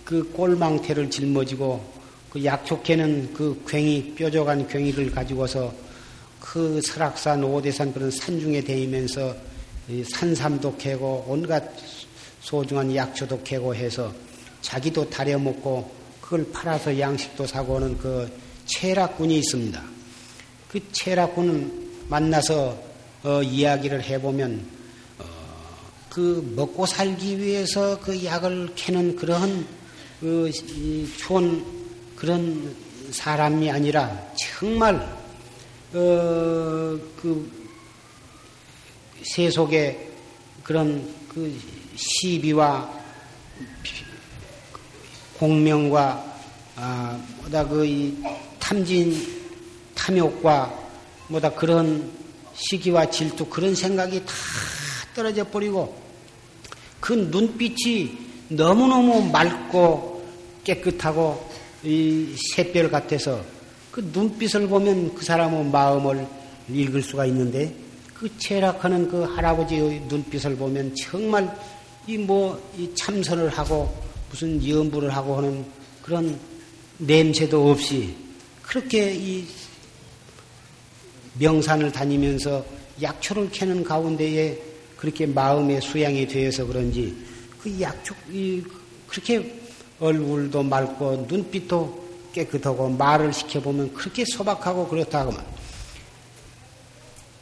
그 꼴망태를 짊어지고 그 약초캐는 그 괭이 뾰족한 괭이를 가지고서 그 설악산 오대산 그런 산중에 대이면서 산삼도 캐고 온갖 소중한 약초도 캐고 해서 자기도 다려 먹고 그걸 팔아서 양식도 사고 하는 그 체락군이 있습니다. 그 체락군은 만나서 어, 이야기를 해보면 어, 그 먹고 살기 위해서 그 약을 캐는 그런 그 좋은 그런 사람이 아니라 정말 어, 그 세속의 그런 그 시비와 공명과 아, 뭐다 그 탐진 탐욕과 뭐다 그런 시기와 질투 그런 생각이 다 떨어져 버리고 그 눈빛이 너무너무 맑고 깨끗하고 이 샛별 같아서 그 눈빛을 보면 그 사람의 마음을 읽을 수가 있는데 그 체락하는 그 할아버지의 눈빛을 보면 정말 이 뭐 이 참선을 하고 무슨 염불을 하고 하는 그런 냄새도 없이 그렇게 이 명산을 다니면서 약초를 캐는 가운데에 그렇게 마음의 수양이 되어서 그런지 그 약초 이 그렇게 얼굴도 맑고 눈빛도 깨끗하고 말을 시켜보면 그렇게 소박하고 그렇다고만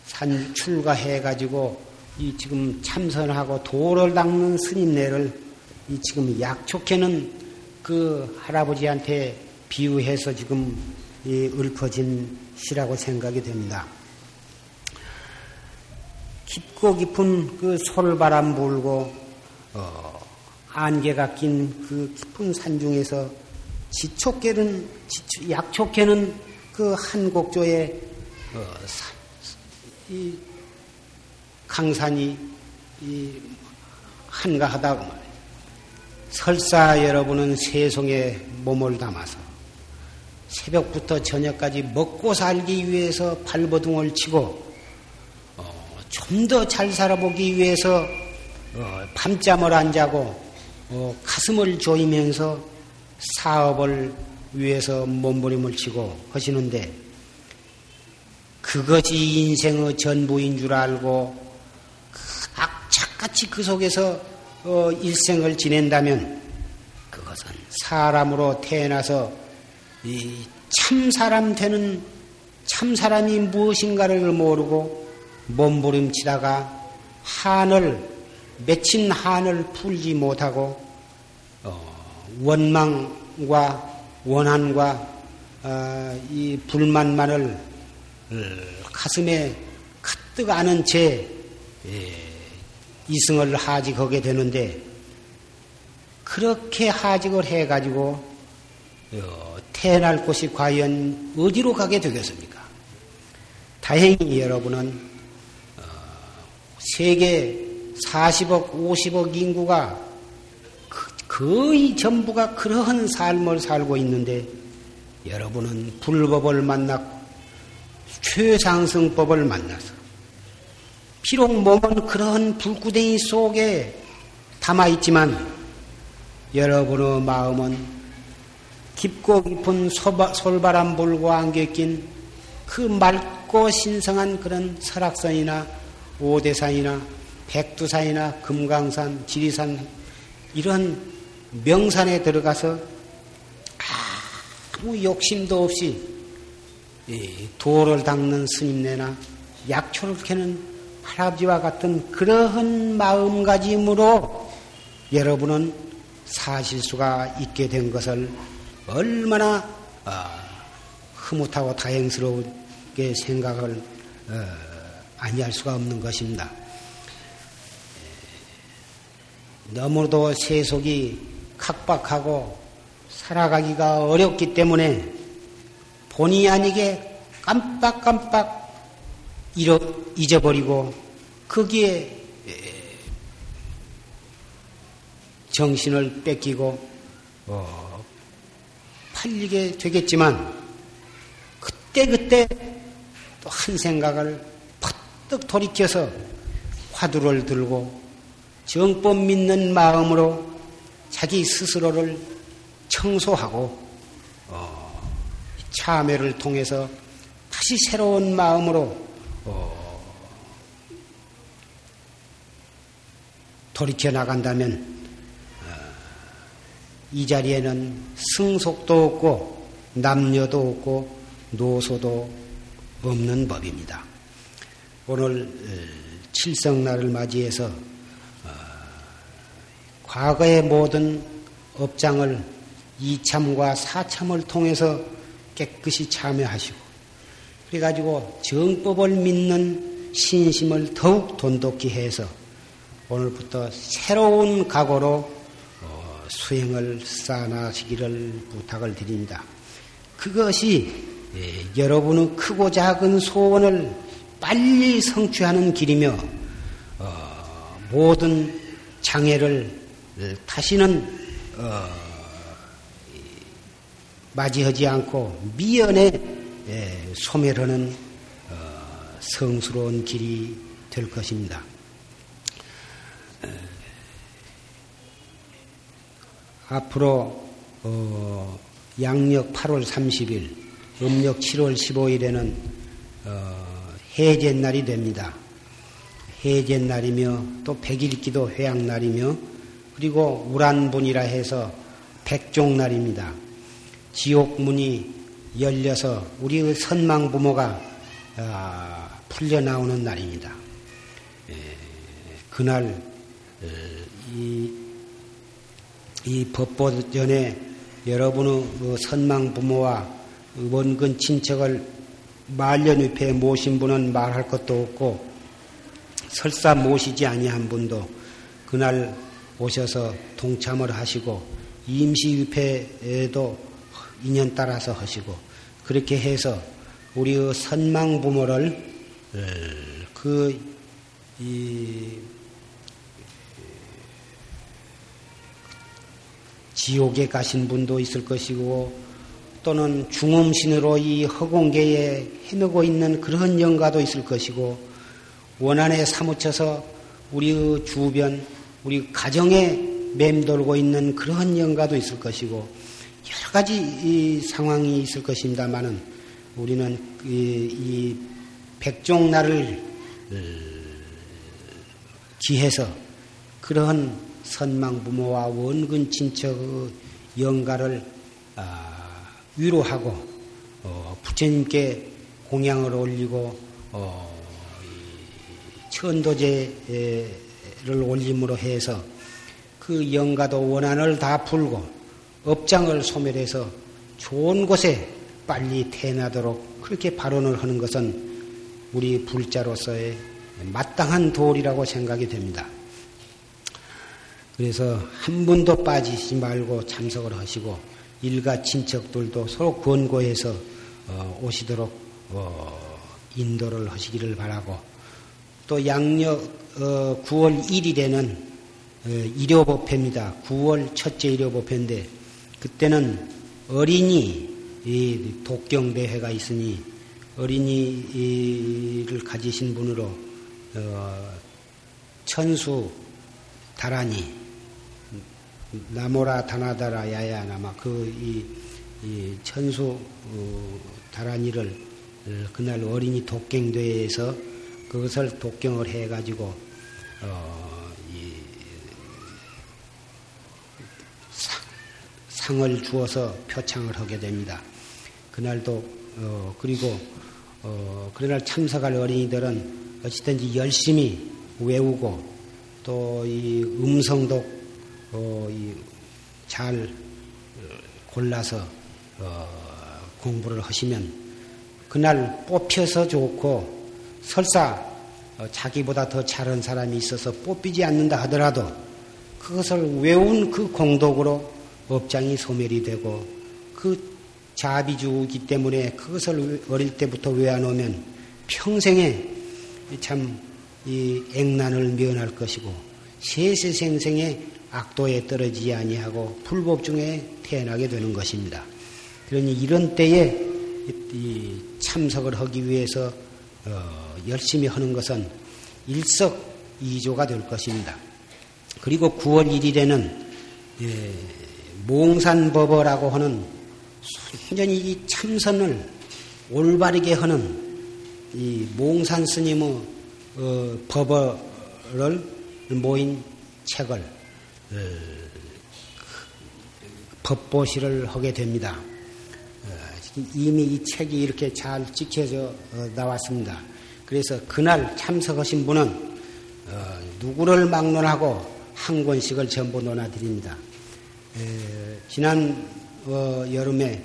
산 출가해 가지고 이 지금 참선하고 도를 닦는 스님네를 이 지금 약촉해는 그 할아버지한테 비유해서 지금 이 읊어진 시라고 생각이 됩니다. 깊고 깊은 그 솔바람 불고 어, 안개가 낀 그 깊은 산 중에서 지촉개는 약촉개는 그 한 곡조에 어, 이 강산이 이 한가하다고 말이에요. 설사 여러분은 세송에 몸을 담아서 새벽부터 저녁까지 먹고 살기 위해서 발버둥을 치고 어, 좀 더 잘 살아보기 위해서 어, 밤잠을 안 자고 어, 가슴을 조이면서 사업을 위해서 몸부림을 치고 하시는데 그것이 인생의 전부인 줄 알고 그 악착같이 그 속에서 어, 일생을 지낸다면 그것은 사람으로 태어나서 참 사람 되는 참 사람이 무엇인가를 모르고 몸부림치다가 한을 맺힌 한을 풀지 못하고 어, 원망과 원한과 어, 이 불만만을 어, 가슴에 가득 안은 채 예, 이승을 하직하게 되는데 그렇게 하직을 해가지고 태어날 곳이 과연 어디로 가게 되겠습니까? 다행히 여러분은 세계 40억, 50억 인구가 거의 전부가 그러한 삶을 살고 있는데 여러분은 불법을 만났고 최상승법을 만나서 비록 몸은 그런 불구덩이 속에 담아 있지만 여러분의 마음은 깊고 깊은 솔바람 불고 안겨 낀그 맑고 신성한 그런 설악산이나 오대산이나 백두산이나 금강산, 지리산 이런 명산에 들어가서 아무 욕심도 없이 도를 닦는 스님네나 약초를 캐는 할아버지와 같은 그러한 마음가짐으로 여러분은 사실 수가 있게 된 것을 얼마나 아, 흐뭇하고 다행스럽게 생각을 어, 아니할 수가 없는 것입니다. 너무도 세속이 각박하고 살아가기가 어렵기 때문에 본의 아니게 깜빡깜빡 잊어버리고 거기에 정신을 뺏기고 어, 팔리게 되겠지만 그때그때 또 한 생각을 퍼뜩 돌이켜서 화두를 들고 정법 믿는 마음으로 자기 스스로를 청소하고 어, 참회를 통해서 다시 새로운 마음으로 어, 돌이켜 나간다면 어, 이 자리에는 승속도 없고 남녀도 없고 노소도 없는 법입니다. 오늘 어, 칠성날을 맞이해서 어, 과거의 모든 업장을 이참과 사참을 통해서 깨끗이 참여하시고 그래가지고 정법을 믿는 신심을 더욱 돈독히 해서 오늘부터 새로운 각오로 어, 수행을 쌓아나시기를 부탁을 드립니다. 그것이 예, 여러분의 크고 작은 소원을 빨리 성취하는 길이며 어, 모든 장애를 다시는 어, 맞이하지 않고 미연에 예, 소멸하는 성스러운 길이 될 것입니다. 앞으로 어, 양력 8월 30일, 음력 7월 15일에는 어, 해제날이 됩니다. 해제날이며 또 백일기도 회양날이며 그리고 우란분이라 해서 백종날입니다. 지옥문이 열려서 우리의 선망 부모가 아, 풀려 나오는 날입니다. 에, 그날 에, 이이 법보 전에 여러분의 그 선망 부모와 원근 친척을 말년위패에 모신 분은 말할 것도 없고 설사 모시지 아니한 분도 그날 오셔서 동참을 하시고 임시위패에도 인연 따라서 하시고 그렇게 해서 우리의 선망 부모를 그이 지옥에 가신 분도 있을 것이고 또는 중음신으로 이 허공계에 헤매고 있는 그런 영가도 있을 것이고 원한에 사무쳐서 우리의 주변, 우리 가정에 맴돌고 있는 그런 영가도 있을 것이고 여러 가지 상황이 있을 것입니다만은 우리는 이, 이 백종날을 어, 기해서 그러한 선망 부모와 원근 친척의 영가를 아, 위로하고 어, 부처님께 공양을 올리고 어, 천도제를 올림으로 해서 그 영가도 원한을 다 풀고 업장을 소멸해서 좋은 곳에 빨리 태어나도록 그렇게 발언을 하는 것은 우리 불자로서의 마땅한 도리라고 생각이 됩니다. 그래서 한 분도 빠지지 말고 참석을 하시고 일가 친척들도 서로 권고해서 어, 오시도록 어, 인도를 하시기를 바라고 또 양력 어, 9월 1일에는 어, 일요법회입니다. 9월 첫째 일요법회인데 그때는 어린이 독경대회가 있으니 어린이를 가지신 분으로 어, 천수 다란이 나모라 다나다라 야야나마 그이 이 천수 어, 다란이를 어, 그날 어린이 독경대회에서 그것을 독경을 해가지고 어, 이 상, 을 주어서 표창을 하게 됩니다. 그날도 어, 그리고 어, 그날 참석할 어린이들은 어찌든지 열심히 외우고 또 이 음성독 어, 잘 어, 골라서 어, 공부를 하시면 그날 뽑혀서 좋고 설사 어, 자기보다 더 잘한 사람이 있어서 뽑히지 않는다 하더라도 그것을 외운 그 공덕으로 업장이 소멸이 되고 그 자비주기 때문에 그것을 어릴 때부터 외워놓으면 평생에 참 이 액난을 면할 것이고 세세생생에 악도에 떨어지지 아니하고 불법 중에 태어나게 되는 것입니다. 그러니 이런 때에 참석을 하기 위해서 어, 열심히 하는 것은 일석이조가 될 것입니다. 그리고 9월 1일에는 예, 몽산법어라고 하는 완전히 이 참선을 올바르게 하는 이 몽산 스님의 어, 법어를 모인 책을 어, 법보시를 하게 됩니다. 어, 이미 이 책이 이렇게 잘 찍혀져 어, 나왔습니다. 그래서 그날 참석하신 분은 어, 누구를 막론하고 한 권씩을 전부 논하드립니다. 지난 여름에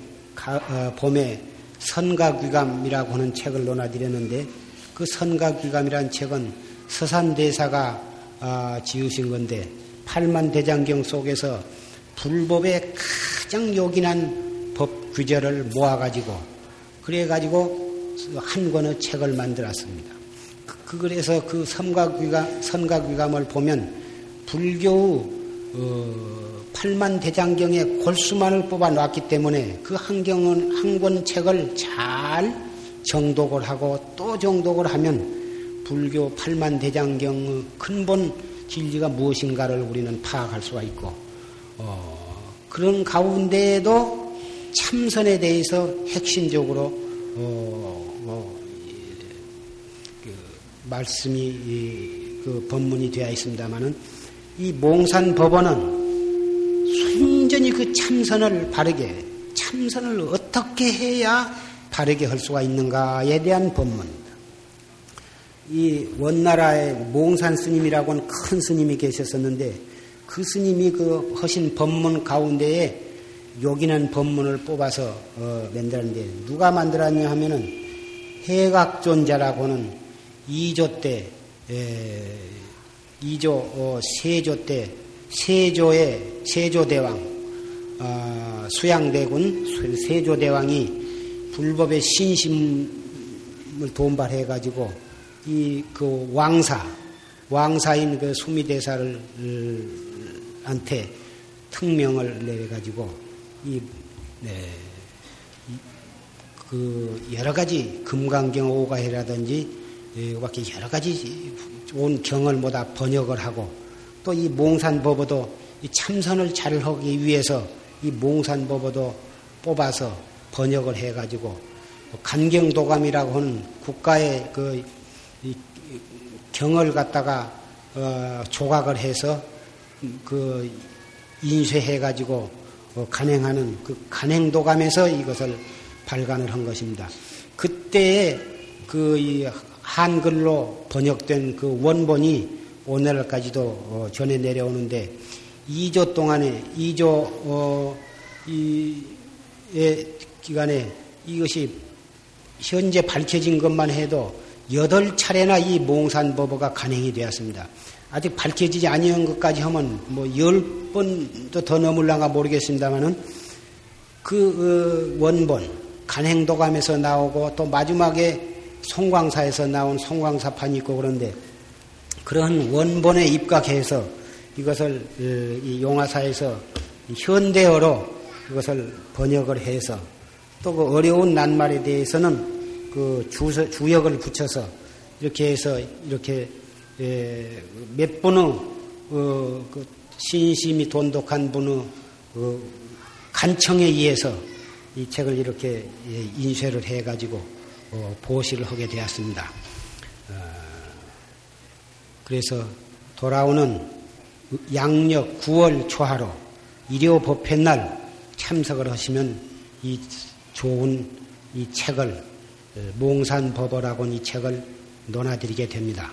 봄에 선가귀감이라고 하는 책을 논하드렸는데 그 선가귀감이라는 책은 서산대사가 아, 지으신 건데 팔만 대장경 속에서 불법의 가장 요긴한 법 규제를 모아가지고 그래가지고 한 권의 책을 만들었습니다. 그, 그 그래서 그 선가귀감, 선가귀감을 보면 불교 어, 팔만 대장경의 골수만을 뽑아 놨기 때문에 그 한경은 한 권 책을 잘 정독을 하고 또 정독을 하면 불교 팔만 대장경의 근본 진리가 무엇인가를 우리는 파악할 수가 있고 어, 그런 가운데에도 참선에 대해서 핵심적으로 어, 뭐, 그 말씀이 이, 그 법문이 되어 있습니다만은 이 몽산 법원은 순전히 그 참선을 바르게 참선을 어떻게 해야 바르게 할 수가 있는가에 대한 법문입니다. 이 원나라의 몽산 스님이라고 하는 큰 스님이 계셨었는데 그 스님이 그 하신 법문 가운데에 요긴한 법문을 뽑아서 어, 만들었는데 누가 만들었냐 하면은 해각존자라고 하는 2조 때 에, 2조 어, 세조 때 세조의 세조대왕 어, 수양대군 세조대왕이 불법의 신심을 돈발해 가지고 이 그 왕사 왕사인 그 수미대사를 한테 특명을 내려 가지고 이, 네, 그 여러 가지 금강경 오가해라든지 이밖에 여러 가지 좋은 경을 모다 번역을 하고 또 이 몽산법어도 이 참선을 잘 하기 위해서 이 몽산법어도 뽑아서 번역을 해가지고 간경도감이라고 하는 국가의 그 경을 갖다가 어 조각을 해서 그 인쇄해 가지고 어 간행하는 그 간행도감에서 이것을 발간을 한 것입니다. 그때의 그 한글로 번역된 그 원본이 오늘까지도 어, 전해 내려오는데 2조 동안에 2조 어, 이의 기간에 이것이 현재 밝혀진 것만 해도 여덟 차례나 이 몽산법어가 간행이 되었습니다. 아직 밝혀지지 아니한 것까지 하면 뭐 열 번도 더 넘을랑가 모르겠습니다만은 그 어, 원본 간행도감에서 나오고 또 마지막에 송광사에서 나온 송광사판이 있고 그런데 그런 원본에 입각해서 이것을 어, 이 용화사에서 현대어로 이것을 번역을 해서 또 그 어려운 낱말에 대해서는 그 주서, 주역을 붙여서 이렇게 해서 이렇게 예, 몇 분의 어, 그 신심이 돈독한 분의 어, 간청에 의해서 이 책을 이렇게 예, 인쇄를 해가지고 어, 보시를 하게 되었습니다. 어, 그래서 돌아오는 양력 9월 초하로 일요 법회 날 참석을 하시면 이 좋은 이 책을 어, 몽산법어라고 이 책을 논하드리게 됩니다.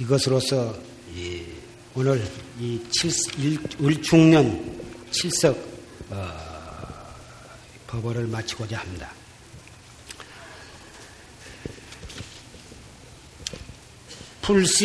이것으로서 오늘 이 을중년 칠석 법어를 마치고자 합니다. 불시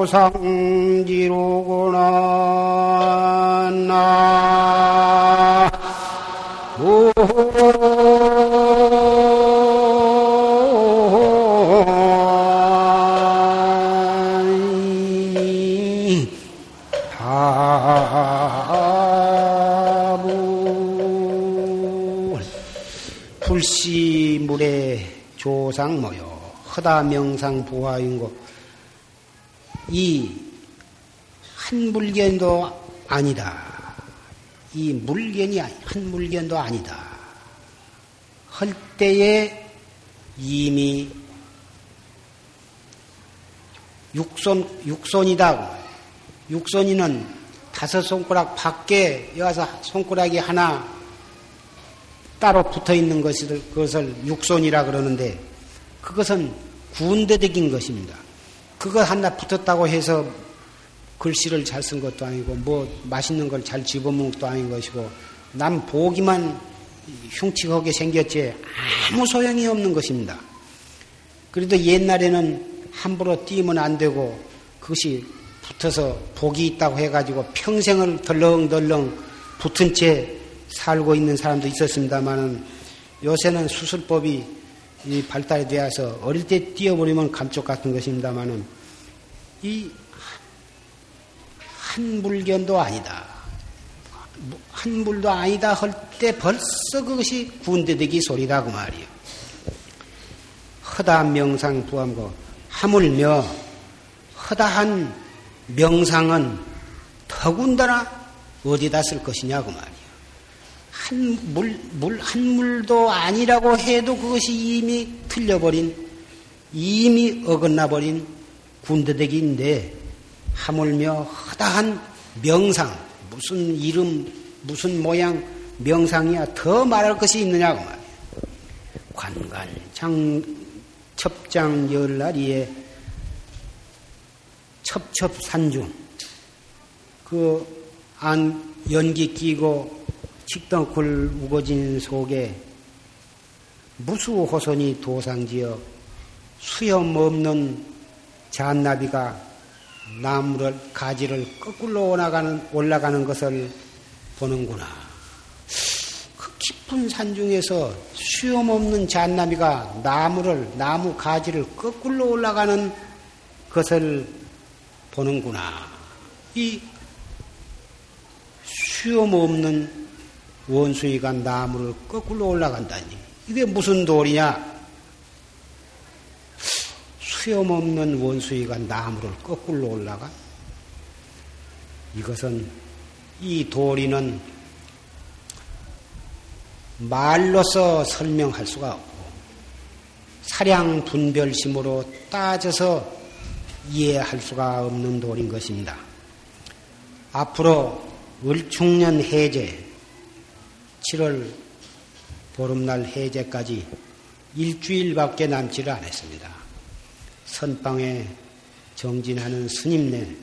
무수호손 토상지로구나 나. 불시물의 조상 모여 허다 명상 부화인고 이 한 물견도 아니다. 이 물견이 한 물견도 아니다. 할 때에 이미 육손 육손이다. 육손이는 다섯 손가락 밖에 여기서 손가락이 하나 따로 붙어 있는 것을 그것을 육손이라 그러는데 그것은 군대적인 것입니다. 그거 하나 붙었다고 해서 글씨를 잘 쓴 것도 아니고 뭐 맛있는 걸 잘 집어먹은 것도 아닌 것이고 남 보기만 흉측하게 생겼지 아무 소용이 없는 것입니다. 그래도 옛날에는 함부로 띄면 안 되고 그것이 붙어서 복이 있다고 해가지고 평생을 덜렁덜렁 붙은 채 살고 있는 사람도 있었습니다만은 요새는 수술법이 발달이 되어서 어릴 때 띄어버리면 감쪽 같은 것입니다만은 이한 물견도 아니다. 한 물도 아니다 할 때 벌써 그것이 군대대기 소리다 그 말이요. 허다 명상 부함고 하물며 허다한 명상은 더군다나 어디다 쓸 것이냐고 말이요. 한 물, 물, 한 물도 아니라고 해도 그것이 이미 틀려버린, 이미 어긋나버린 군대대기인데, 하물며 허다한 명상, 무슨 이름, 무슨 모양 명상이야 더 말할 것이 있느냐고 말이야. 관관, 장, 첩장 열날이에 첩첩산중, 그 안 연기 끼고 식덩굴 우거진 속에 무수 호선이 도상지어 수염 없는 잔나비가 나무를 가지를 거꾸로 올라가는 올라가는 것을 보는구나. 그 깊은 산 중에서 수염 없는 잔나비가 나무를 나무 가지를 거꾸로 올라가는 것을 보는구나. 이 수염 없는 원숭이가 나무를 거꾸로 올라간다니. 이게 무슨 도리냐? 수염 없는 원숭이가 나무를 거꾸로 올라가? 이것은 이 도리는 말로서 설명할 수가 없고 사량 분별심으로 따져서 이해할 수가 없는 도리인 것입니다. 앞으로 을충년 해제, 7월 보름날 해제까지 일주일밖에 남지를 않았습니다. 선방에 정진하는 스님네,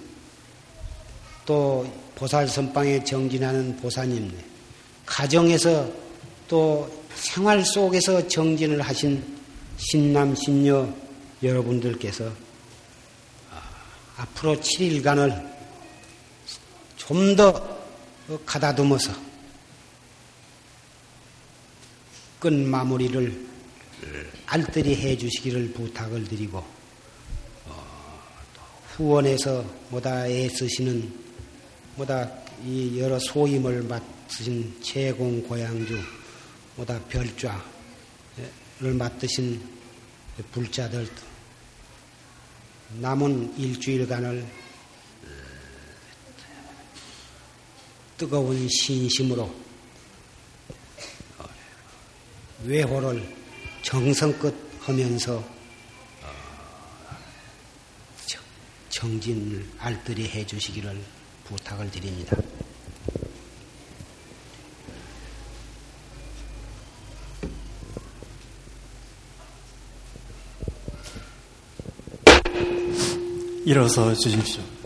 또 보살 선방에 정진하는 보사님네, 가정에서 또 생활 속에서 정진을 하신 신남, 신녀 여러분들께서 앞으로 7일간을 좀 더 가다듬어서 끝 마무리를 알뜰히 해 주시기를 부탁을 드리고 어, 후원해서 뭐다 애쓰시는 뭐다 이 여러 소임을 맡으신 채공 고양주 뭐다 별좌를 맡으신 불자들 남은 일주일간을 뜨거운 신심으로 외호를 정성껏 하면서 정진을 알뜰히 해주시기를 부탁을 드립니다. 일어서 주십시오.